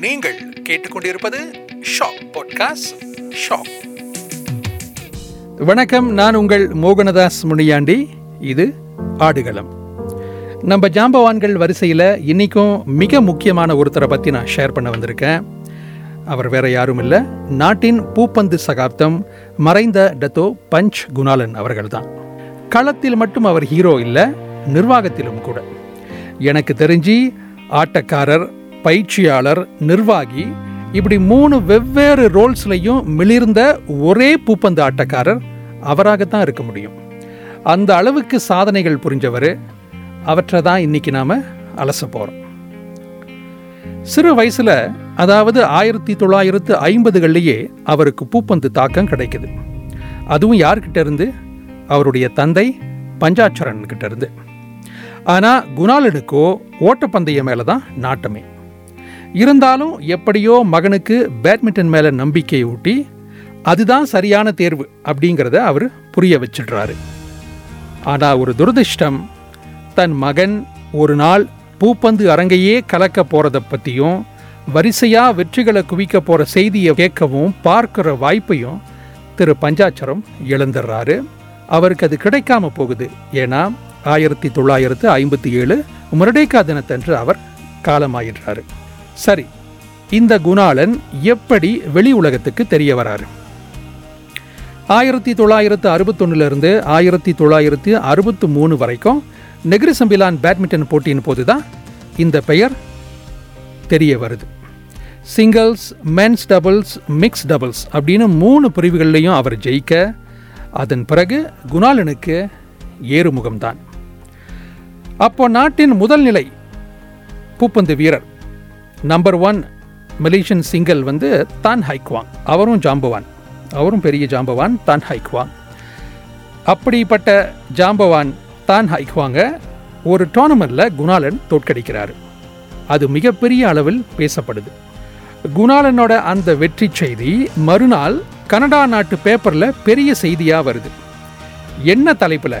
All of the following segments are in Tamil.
நீங்கள் கேட்டுக்கொண்டிருப்பது ஷாக் பாட்காஸ்ட் ஷாக். வணக்கம் நான் உங்கள் மோகனதாஸ் முனியாண்டி. இது ஆடுகளம். நம்ம ஜாம்பவான்கள் வரிசையில் இன்றைக்கும் மிக முக்கியமான ஒருத்தரை பற்றி நான் ஷேர் பண்ண வந்திருக்கேன். அவர் வேற யாரும் இல்லை. நாட்டின் பூப்பந்து சகாப்தம் மறைந்த டத்தோ பஞ்ச் குணாலன் அவர்கள்தான். களத்தில் மட்டும் அவர் ஹீரோ இல்லை நிர்வாகத்திலும் கூட. எனக்கு தெரிஞ்சு ஆட்டக்காரர் பயிற்சியாளர் நிர்வாகி. இப்படி மூணு வெவ்வேறு ரோல்ஸ்லையும் மிளிர்ந்த ஒரே பூப்பந்து ஆட்டக்காரர் அவராகத்தான் இருக்க முடியும். அந்த அளவுக்கு சாதனைகள் புரிஞ்சவர் அவற்றை தான் இன்னைக்கு நாம் அலச போகிறோம் சிறு வயசில் அதாவது ஆயிரத்தி தொள்ளாயிரத்து ஐம்பதுகள்லேயே அவருக்கு பூப்பந்து தாக்கம் கிடைக்குது. அதுவும் யார்கிட்ட இருந்து? அவருடைய தந்தை பஞ்சாச்சரன் கிட்ட இருந்து. ஆனால் குணாலனுக்கோ ஓட்டப்பந்தயம் மேலே தான் நாட்டமே. இருந்தாலும் எப்படியோ மகனுக்கு பேட்மிண்டன் மேலே நம்பிக்கை ஊட்டி அதுதான் சரியான தேர்வு அப்படிங்கிறத அவர் புரிய வச்சிடுறாரு. ஆனால் ஒரு துரதிர்ஷ்டம் தன் மகன் ஒரு நாள் பூப்பந்து அரங்கையே கலக்க போகிறத பற்றியும் வரிசையாக வெற்றிகளை குவிக்க போகிற செய்தியை கேட்கவும் பார்க்கிற வாய்ப்பையும் திரு பஞ்சாச்சரம் இழந்துடுறாரு. அவருக்கு அது கிடைக்காம போகுது. ஏன்னா ஆயிரத்தி தொள்ளாயிரத்து ஐம்பத்தி ஏழு முரடேக்கா தினத்தன்று அவர் காலமாயிடுறாரு. சரி இந்த குணாளன் எப்படி வெளி உலகத்துக்கு தெரிய வராரு? ஆயிரத்தி தொள்ளாயிரத்து அறுபத்தொன்னுலேருந்து ஆயிரத்தி தொள்ளாயிரத்து அறுபத்து மூணு வரைக்கும் நெகிரி சம்பிலான் பேட்மிண்டன் போட்டியின் போது தான் இந்த பெயர் தெரிய வருது. Singles men's doubles mix doubles அப்படின்னு மூணு பிரிவுகள்லையும் அவர் ஜெயிக்க அதன் பிறகு குணாலனுக்கு ஏறுமுகம்தான். அப்போ நாட்டின் முதல் நிலை பூப்பந்து வீரர் நம்பர் ஒன் மலேசியன் சிங்கிள் வந்து தான் ஹைக்வாங் அவரும் ஜாம்பவான். அவரும் பெரிய ஜாம்பவான் தான் ஹைக்வாங் அப்படிப்பட்ட ஜாம்பவான் தான் ஹைக்வாங்க ஒரு டோர்னமெண்ட்டில் குணாலன் தோற்கடிக்கிறார். அது மிகப்பெரிய அளவில் பேசப்படுது. குணாலனோட அந்த வெற்றி செய்தி மறுநாள் கனடா நாட்டு பேப்பரில் பெரிய செய்தியாக வருது. என்ன தலைப்பில்?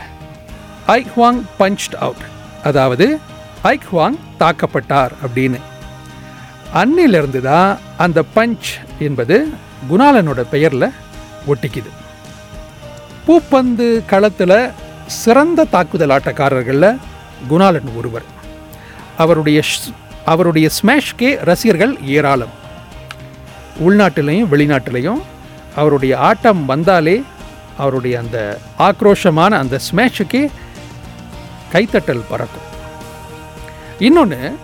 ஐக்வாங் பஞ்ச்ட் அவுட் அதாவது ஐக்வாங் தாக்கப்பட்டார் அப்படின்னு. அன்னிலிருந்து தான் அந்த பஞ்ச் என்பது குணாலனோட பெயரில் ஒட்டிக்குது. பூப்பந்து களத்தில் சிறந்த தாக்குதல் ஆட்டக்காரர்களில் குணாலன் ஒருவர். அவருடைய அவருடைய ஸ்மேஷ்கே ரசிகர்கள் ஏராளம். உள்நாட்டிலையும் வெளிநாட்டிலையும் அவருடைய ஆட்டம் வந்தாலே அவருடைய அந்த ஆக்ரோஷமான அந்த ஸ்மேஷுக்கே கைத்தட்டல் பறக்கும். இன்னொன்று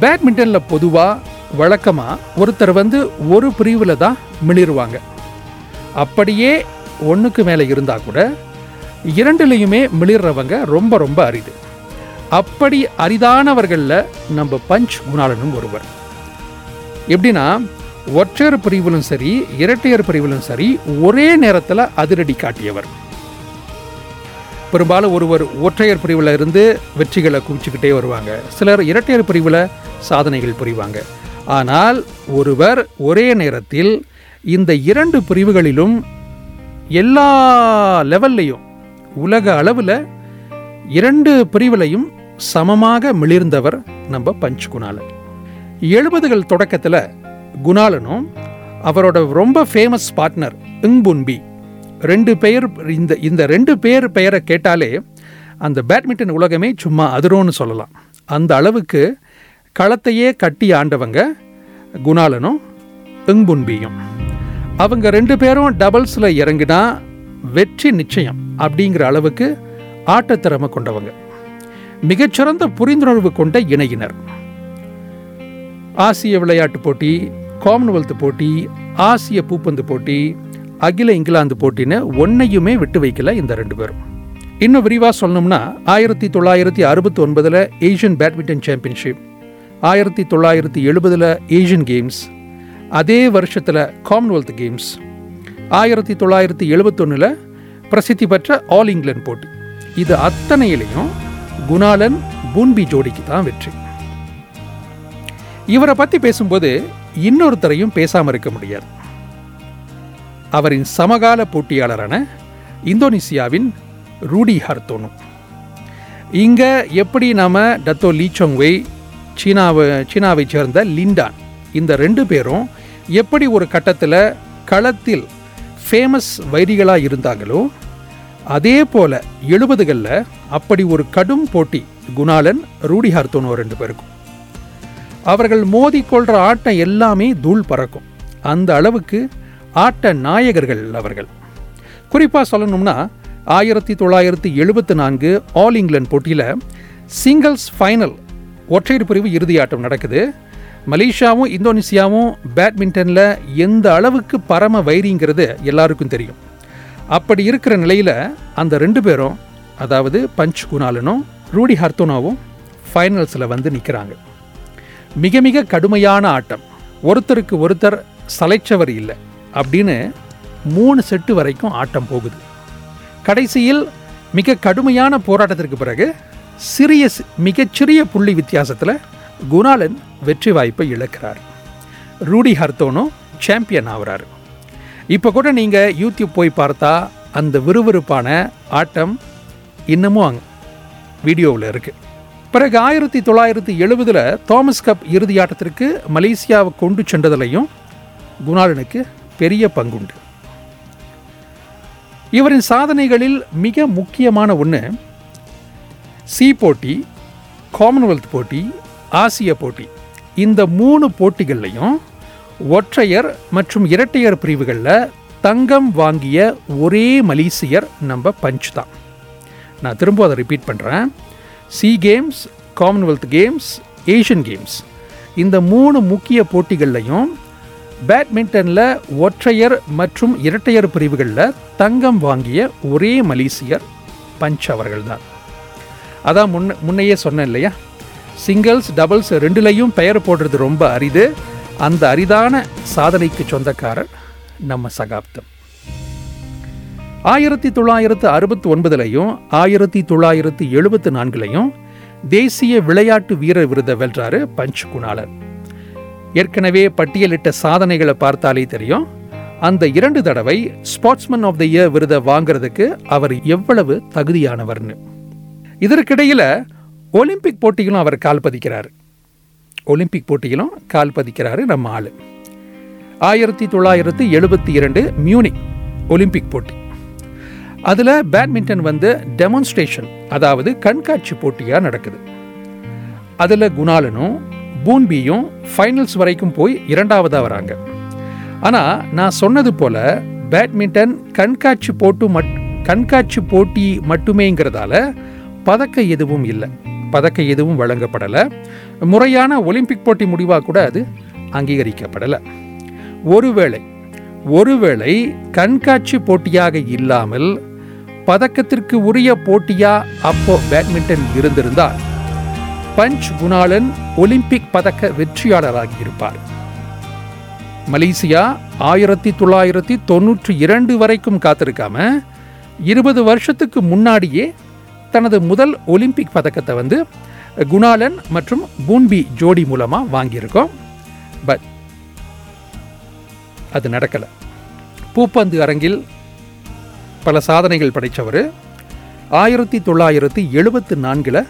பேட்மிண்டனில் பொதுவாக வழக்கமாக ஒருத்தர் வந்து ஒரு பிரிவில் தான் மிளிருவாங்க. அப்படியே ஒன்றுக்கு மேலே இருந்தால் கூட இரண்டுலேயுமே மிளிர்றவங்க ரொம்ப ரொம்ப அரிது. அப்படி அரிதானவர்களில் நம்ம பஞ்ச் குணாளனும் ஒருவர். எப்படின்னா ஒற்றையர் பிரிவிலும் சரி இரட்டையர் பிரிவிலும் சரி ஒரே நேரத்தில் அதிரடி காட்டியவர். பெரும்பாலும் ஒருவர் ஒற்றையர் பிரிவில் இருந்து வெற்றிகளை குவிச்சுக்கிட்டே வருவாங்க. சிலர் இரட்டையர் பிரிவில் சாதனைகள் புரிவாங்க. ஆனால் ஒருவர் ஒரே நேரத்தில் இந்த இரண்டு பிரிவுகளிலும் எல்லா லெவல்லையும் உலக அளவில் இரண்டு பிரிவிலையும் சமமாக மிளிர்ந்தவர் நம்ம பஞ்ச் குணாலன் எழுபதுகள் தொடக்கத்தில் குணாலனும் அவரோட ரொம்ப ஃபேமஸ் பார்ட்னர் இங்புன்பி. ரெண்டு பெயர் இந்த இந்த ரெண்டு பேர் பெயரை கேட்டாலே அந்த பேட்மிண்டன் உலகமே சும்மா அதிரோன்னு சொல்லலாம். அந்த அளவுக்கு களத்தையே கட்டி ஆண்டவங்க குணாலனும் இங்புன்பியும் அவங்க ரெண்டு பேரும் டபுள்ஸில் இறங்கினா வெற்றி நிச்சயம் அப்படிங்கிற அளவுக்கு ஆட்டத்திறமை கொண்டவங்க. மிகச்சிறந்த புரிந்துணர்வு கொண்ட இணையினர். ஆசிய விளையாட்டு போட்டி காமன்வெல்த் போட்டி ஆசிய பூப்பந்து போட்டி அகில இங்கிலாந்து போட்டின்னு ஒன்னையுமே விட்டு வைக்கல இந்த ரெண்டு பேரும். இன்னும் விரிவாக சொல்லணும்னா ஆயிரத்தி தொள்ளாயிரத்தி அறுபத்தி ஒன்பதில் ஏஷியன் பேட்மிண்டன் சாம்பியன்ஷிப் ஆயிரத்தி தொள்ளாயிரத்தி எழுபதில் ஏஷியன் கேம்ஸ் அதே வருஷத்தில் காமன்வெல்த் கேம்ஸ் ஆயிரத்தி தொள்ளாயிரத்தி எழுபத்தொன்னில் பிரசித்தி பெற்ற ஆல் இங்கிலாந்து போட்டி. இது அத்தனையிலையும் குணாலன் பூன்பி ஜோடிக்கு தான் வெற்றி. இவரை பற்றி பேசும்போது இன்னொருத்தரையும் பேசாமல் இருக்க முடியாது. அவரின் சமகால போட்டியாளரான இந்தோனேசியாவின் ரூடி ஹர்தோனும் இங்கே எப்படி நாம டத்தோ லீச்சோங்வை சீனாவை சீனாவை சேர்ந்த லிண்டான். இந்த ரெண்டு பேரும் எப்படி ஒரு கட்டத்தில் களத்தில் ஃபேமஸ் வைரிகளாக இருந்தாங்களோ அதே போல எழுபதுகளில் அப்படி ஒரு கடும் போட்டி குணாலன் ரூடி ரெண்டு பேருக்கும். அவர்கள் மோதி கொள்கிற ஆட்டம் எல்லாமே தூள் பறக்கும். அந்த அளவுக்கு ஆட்ட நாயகர்கள் அவர்கள். குறிப்பாக சொல்லணும்னா ஆயிரத்தி தொள்ளாயிரத்தி எழுபத்தி நான்கு ஆல் இங்கிலாந்து போட்டியில் சிங்கிள்ஸ் ஃபைனல் ஒற்றையர் பிரிவு இறுதி ஆட்டம் நடக்குது. மலேசியாவும் இந்தோனேசியாவும் பேட்மிண்டனில் எந்த அளவுக்கு பரம வைரிங்கிறது எல்லாருக்கும் தெரியும். அப்படி இருக்கிற நிலையில் அந்த ரெண்டு பேரும் அதாவது பஞ்ச் குணாலனும் ரூடி ஹர்த்தோனாவும் ஃபைனல்ஸில் வந்து நிற்கிறாங்க மிக மிக கடுமையான ஆட்டம். ஒருத்தருக்கு ஒருத்தர் சலைச்சவர் இல்லை அப்படின்னு மூணு செட்டு வரைக்கும் ஆட்டம் போகுது. கடைசியில் மிக கடுமையான போராட்டத்திற்கு பிறகு சிறிய மிகச்சிறிய புள்ளி வித்தியாசத்தில் குணாலன் வெற்றி வாய்ப்பை இழக்கிறார். ரூடி ஹர்த்தோனோ சாம்பியன் ஆகிறார். இப்போ கூட நீங்கள் யூடியூப் போய் பார்த்தா அந்த விறுவிறுப்பான ஆட்டம் இன்னமும் அங் வீடியோவில் இருக்குது பிறகு ஆயிரத்தி தொள்ளாயிரத்தி எழுபதில் தாமஸ் கப் இறுதி ஆட்டத்திற்கு மலேசியாவை கொண்டு சென்றதிலையும் குணாலனுக்கு பெரிய பங்குண்டு. இவரின் சாதனைகளில் மிக முக்கியமான ஒன்று சி போட்டி காமன்வெல்த் போட்டி ஆசிய போட்டி. இந்த மூணு போட்டிகள்லையும் ஒற்றையர் மற்றும் இரட்டையர் பிரிவுகளில் தங்கம் வாங்கிய ஒரே மலேசியர் நம்ம பஞ்ச் தான். நான் திரும்ப அதை ரிப்பீட் பண்ணுறேன் C games Commonwealth games Asian games இந்த மூணு முக்கிய போட்டிகள்லையும் பேட்மிண்டனில் ஒற்றையர் மற்றும் இரட்டையர் பிரிவுகளில் தங்கம் வாங்கிய ஒரே மலேசியர் பஞ்ச் அவர்கள்தான் அதான் முன்ன முன்னையே சொன்னேன் இல்லையா? சிங்கிள்ஸ் டபுள்ஸ் ரெண்டுலையும் பெயர் போடுறது ரொம்ப அரிது. அந்த அரிதான சாதனைக்கு சொந்தக்காரர் நம்ம சகாப்தம். ஆயிரத்தி தொள்ளாயிரத்து அறுபத்தி ஒன்பதுலையும் ஆயிரத்தி தொள்ளாயிரத்து எழுபத்தி நான்குலையும் தேசிய விளையாட்டு வீரர் விருதை வென்றாரு பஞ்ச் குணாளர். ஏற்கனவே பட்டியலிட்ட சாதனைகளை பார்த்தாலே தெரியும். அந்த இரண்டு தடவை ஸ்போர்ட்ஸ்மேன் ஆஃப் த இயர் விருதை வாங்குறதுக்கு அவர் எவ்வளவு தகுதியானவர்னு. இதற்கிடையில் ஒலிம்பிக் போட்டியிலும் அவர் கால் பதிக்கிறார். ஒலிம்பிக் போட்டியிலும் கால் பதிக்கிறாரு நம்ம ஆள். ஆயிரத்தி தொள்ளாயிரத்தி எழுபத்தி இரண்டு மியூனிக் ஒலிம்பிக் போட்டி. அதில் பேட்மிண்டன் வந்து டெமான்ஸ்ட்ரேஷன் அதாவது கண்காட்சி போட்டியாக நடக்குது. அதில் குணாலனும் பூன்பியும் ஃபைனல்ஸ் வரைக்கும் போய் இரண்டாவதாக வராங்க. ஆனால் நான் சொன்னது போல் பேட்மிண்டன் கண்காட்சி போட்டு மட் கண்காட்சி போட்டி மட்டுமேங்கிறதால பதக்க எதுவும் இல்லை. பதக்க எதுவும் வழங்கப்படலை. முறையான ஒலிம்பிக் போட்டி முடிவாக கூட அது அங்கீகரிக்கப்படலை. ஒருவேளை ஒருவேளை கண்காட்சி போட்டியாக இல்லாமல் பதக்கத்திற்கு உரிய போட்டியா அப்போ பேட்மிண்டன் இருந்திருந்தால் பஞ்ச் குணாலன் ஒலிம்பிக் பதக்க வெற்றியாளராகி இருப்பார். மலேசியா ஆயிரத்தி தொள்ளாயிரத்தி தொண்ணூற்றி இரண்டு வரைக்கும் காத்திருக்காம இருபது வருஷத்துக்கு முன்னாடியே தனது முதல் ஒலிம்பிக் பதக்கத்தை வந்து குணாலன் மற்றும் பூன்பி ஜோடி மூலமாக வாங்கியிருக்கோம். பட் அது நடக்கலை. பூப்பந்து அரங்கில் பல சாதனைகள் படைத்தவர் ஆயிரத்தி தொள்ளாயிரத்தி எழுபத்து நான்கில்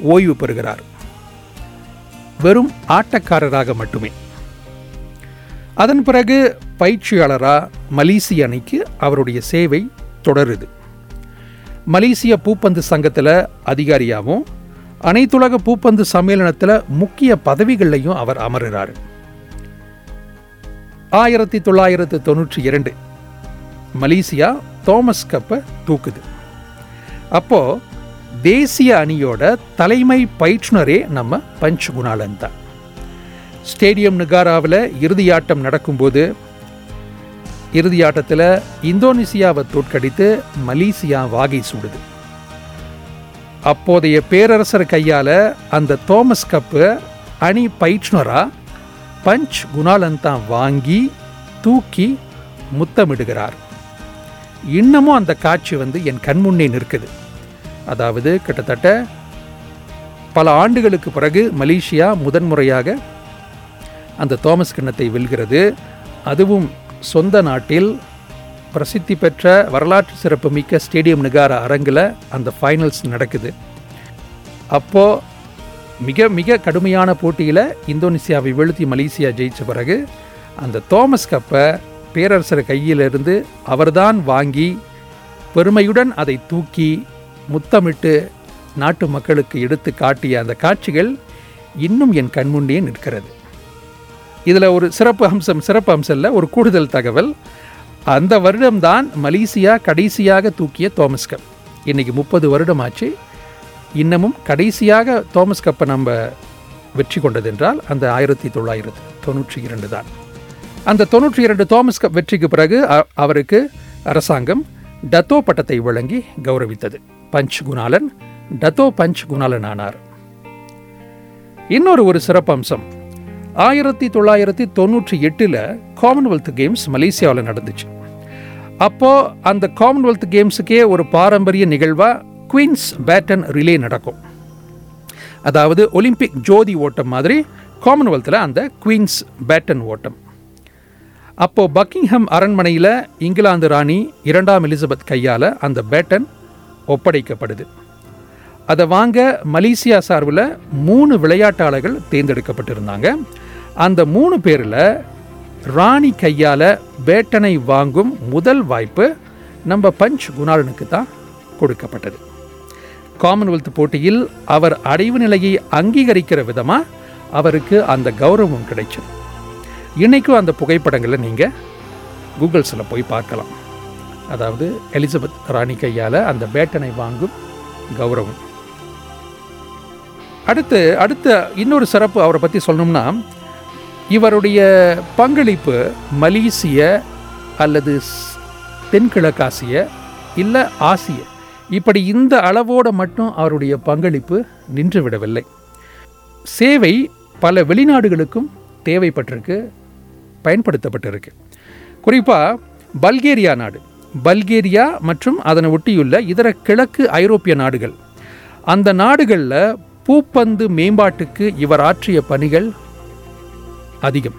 ஓய்வு பெறுகிறார். வெறும் ஆட்டக்காரராக மட்டுமே. அதன் பிறகு பயிற்சியாளராக மலேசிய அணிக்கு அவருடைய சேவை தொடருது. மலேசிய பூப்பந்து சங்கத்தில் அதிகாரியாகவும் அனைத்துலக பூப்பந்து சம்மேளனத்தில் முக்கிய பதவிகளையும் அவர் அமர்கிறார் ஆயிரத்தி தொள்ளாயிரத்து தொண்ணூற்றி இரண்டு மலேசியா தோமஸ் கப்பை தூக்குது. அப்போ தேசிய அணியோட தலைமை பயிற்றுனரே நம்ம பஞ்ச் குணாலன் தான். ஸ்டேடியம் நிகாராவில் இறுதியாட்டம் நடக்கும்போது இறுதியாட்டத்தில் இந்தோனேசியாவை தோற்கடித்து மலேசியா வாகை சூடுது. அப்போதைய பேரரசர் கையால் அந்த தோமஸ் கப்பு அணி பயிற்றுனராக பஞ்ச் குணாலன் தான் வாங்கி தூக்கி முத்தமிடுகிறார். இன்னமும் அந்த காட்சி வந்து என் கண்முன்னே நிற்குது. அதாவது கிட்டத்தட்ட பல ஆண்டுகளுக்கு பிறகு மலேசியா முதன்முறையாக அந்த தோமஸ் கிண்ணத்தை வெல்கிறது. அதுவும் சொந்த நாட்டில் பிரசித்தி பெற்ற வரலாற்று சிறப்புமிக்க ஸ்டேடியம் நிகார அரங்கில் அந்த ஃபைனல்ஸ் நடக்குது. அப்போது மிக மிக கடுமையான போட்டியில் இந்தோனேசியாவை வீழ்த்தி மலேசியா ஜெயித்த பிறகு அந்த தோமஸ் கப்பை பேரரசர் கையிலிருந்து அவர்தான் வாங்கி பெருமையுடன் அதை தூக்கி முத்தமிட்டு நாட்டு மக்களுக்கு எடுத்து காட்டிய அந்த காட்சிகள் இன்னும் என் கண்முன்னே நிற்கிறது. இதில் ஒரு சிறப்பு அம்சம் சிறப்பு அம்சம் இல்லை ஒரு கூடுதல் தகவல். அந்த வருடம்தான் மலேசியா கடைசியாக தூக்கிய தோமஸ் கப். இன்னைக்கு முப்பது வருடம் ஆச்சு இன்னமும் கடைசியாக தோமஸ் கப்பை நம்ம வெற்றி கொண்டதென்றால் அந்த ஆயிரத்தி தொள்ளாயிரத்து தொண்ணூற்றி இரண்டு தான். அந்த தொண்ணூற்றி இரண்டு தோமஸ் கப் வெற்றிக்கு பிறகு அ- அவருக்கு அரசாங்கம் டத்தோ பட்டத்தை வழங்கி கௌரவித்தது. Punch Gunalan Dato Punch Gunalan ஆனார். இன்னொரு ஒரு சிறப்பம்சம் ஆயிரத்தி தொள்ளாயிரத்தி தொண்ணூற்றி எட்டில் காமன்வெல்த் கேம்ஸ் மலேசியாவில் நடந்துச்சு. அப்போது அந்த காமன்வெல்த் கேம்ஸுக்கே ஒரு பாரம்பரிய நிகழ்வாக குயின்ஸ் பேட்டன் ரிலே நடக்கும். அதாவது ஒலிம்பிக் ஜோதி ஓட்டம் மாதிரி காமன்வெல்த்தில் அந்த குயின்ஸ் பேட்டன் ஓட்டம். அப்போது பக்கிங்ஹம் அரண்மனையில் இங்கிலாந்து ராணி இரண்டாம் எலிசபெத் கையால் அந்த பேட்டன் ஒப்படைக்கப்படுது. அதை வாங்க மலேசியா சார்பில் மூணு விளையாட்டாளர்கள் தேர்ந்தெடுக்கப்பட்டிருந்தாங்க. அந்த மூணு பேரில் ராணி கையால் பேட்டனை வாங்கும் முதல் வாய்ப்பு நம்ம பஞ்ச் குணாலனுக்கு தான் கொடுக்கப்பட்டது. காமன்வெல்த் போட்டியில் அவர் அடைவு நிலையை அங்கீகரிக்கிற விதமாக அவருக்கு அந்த கௌரவம் கிடைச்சது. இன்றைக்கும் அந்த புகைப்படங்களை நீங்கள் கூகுள்ஸில் போய் பார்க்கலாம். அதாவது எலிசபெத் ராணி கையால் அந்த பேட்டனை வாங்கும் கௌரவம். அடுத்து அடுத்த இன்னொரு சிறப்பு அவரை பற்றி சொல்லணும்னா இவருடைய பங்களிப்பு மலேசிய அல்லது தென்கிழக்காசிய இல்லை ஆசிய. இப்படி இந்த அளவோடு மட்டும் அவருடைய பங்களிப்பு நின்றுவிடவில்லை. சேவை பல வெளிநாடுகளுக்கும் தேவைப்பட்டிருக்கு பயன்படுத்தப்பட்டிருக்கு. குறிப்பாக பல்கேரியா நாடு. பல்கேரியா மற்றும் அதனை ஒட்டியுள்ள இதர கிழக்கு ஐரோப்பிய நாடுகள். அந்த நாடுகளில் பூப்பந்து மேம்பாட்டுக்கு இவர் ஆற்றிய பணிகள் அதிகம்.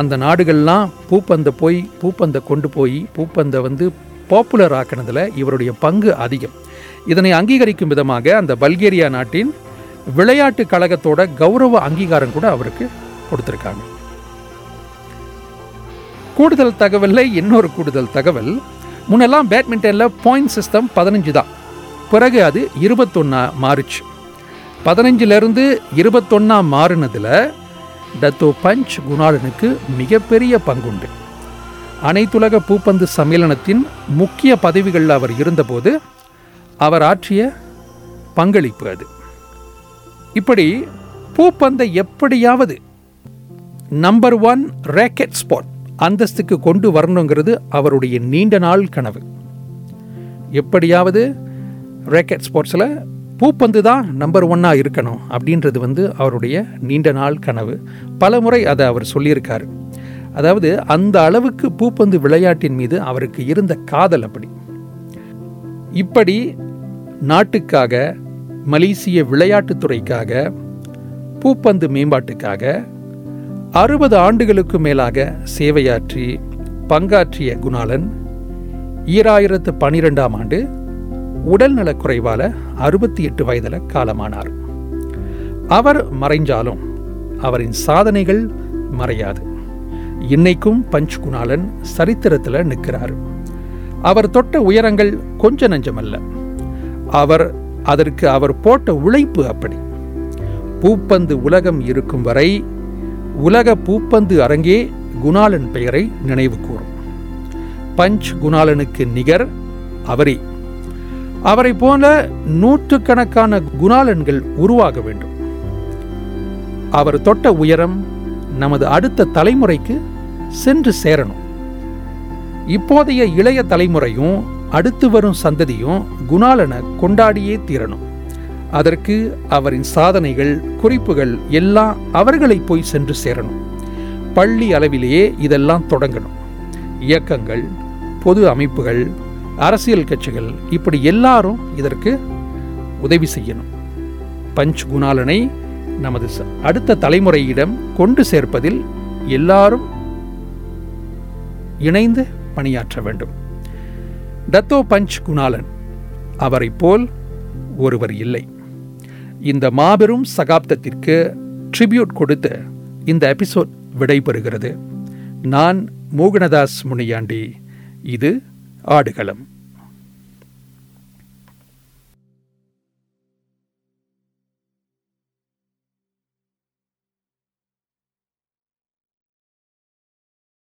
அந்த நாடுகள்லாம் பூப்பந்தை போய் பூப்பந்தை கொண்டு போய் பூப்பந்தை வந்து பாப்புலர் ஆக்கினதில் இவருடைய பங்கு அதிகம். இதனை அங்கீகரிக்கும் விதமாக அந்த பல்கேரியா நாட்டின் விளையாட்டு கழகத்தோட கௌரவ அங்கீகாரம் கூட அவருக்கு கொடுத்துருக்காங்க. கூடுதல் தகவலில் இன்னொரு கூடுதல் தகவல் முன்னெல்லாம் பேட்மிண்டனில் பாயிண்ட் சிஸ்டம் பதினஞ்சு தான். பிறகு அது இருபத்தொன்னா மாறுச்சு. பதினஞ்சிலிருந்து இருபத்தொன்னாம் மாறினதில் டத்தோ பஞ்ச் குணாலனுக்கு மிகப்பெரிய பங்குண்டு. அனைத்துலக பூப்பந்து சம்மேளனத்தின் முக்கிய பதவிகளில் அவர் இருந்தபோது அவர் ஆற்றிய பங்களிப்பு அது. இப்படி பூப்பந்தை எப்படியாவது நம்பர் ஒன் ரேக்கெட் ஸ்பாட் அந்தஸ்துக்கு கொண்டு வரணுங்கிறது அவருடைய நீண்ட நாள் கனவு. எப்படியாவது ரேக்கெட் ஸ்போர்ட்ஸில் பூப்பந்து தான் நம்பர் ஒன்னாக இருக்கணும் அப்படின்றது வந்து அவருடைய நீண்ட நாள் கனவு. பல முறை அதை அவர் சொல்லியிருக்காரு. அதாவது அந்த அளவுக்கு பூப்பந்து விளையாட்டின் மீது அவருக்கு இருந்த காதல் அப்படி. இப்படி நாட்டுக்காக மலேசிய விளையாட்டுத்துறைக்காக பூப்பந்து மேம்பாட்டுக்காக அறுபது ஆண்டுகளுக்கு மேலாக சேவையாற்றி பங்காற்றிய குணாலன் ஈராயிரத்து பனிரெண்டாம் ஆண்டு உடல் குறைவால அறுபத்தி எட்டு வயதில் காலமானார். அவர் மறைஞ்சாலும் அவரின் சாதனைகள் மறையாது. இன்னைக்கும் பஞ்ச்குணாலன் சரித்திரத்தில் நிற்கிறார். அவர் தொட்ட உயரங்கள் கொஞ்ச நஞ்சமல்ல. அவர் அதற்கு அவர் போட்ட உழைப்பு அப்படி. பூப்பந்து உலகம் இருக்கும் வரை உலக பூப்பந்து அரங்கே குணாலன் பெயரை நினைவு கூறும். பஞ்ச் குணாலனுக்கு நிகர் அவரே. அவரை போல நூற்றுக்கணக்கான குணாலன்கள் உருவாக வேண்டும். அவர் தொட்ட உயரம் நமது அடுத்த தலைமுறைக்கு சென்று சேரணும். இப்போதைய இளைய தலைமுறையும் அடுத்து வரும் சந்ததியும் குணாலனை கொண்டாடியே தீரணும். அதற்கு அவரின் சாதனைகள் குறிப்புகள் எல்லாம் அவர்களை போய் சென்று சேரணும். பள்ளி அளவிலேயே இதெல்லாம் தொடங்கணும். இயக்கங்கள் பொது அமைப்புகள் அரசியல் கட்சிகள் இப்படி எல்லாரும் இதற்கு உதவி செய்யணும். பஞ்ச் குணாலனை நமது ச- அடுத்த தலைமுறையிடம் கொண்டு சேர்ப்பதில் எல்லாரும் இணைந்து பணியாற்ற வேண்டும். டத்தோ பஞ்ச் குணாலன் அவரைப் போல் ஒருவர் இல்லை. இந்த மாபெரும் சகாப்தத்திற்கு ட்ரிபியூட் கொடுத்து இந்த எபிசோட் விடைபெறுகிறது. நான் மோகனதாஸ் முனியாண்டி. இது ஆடுகளம்.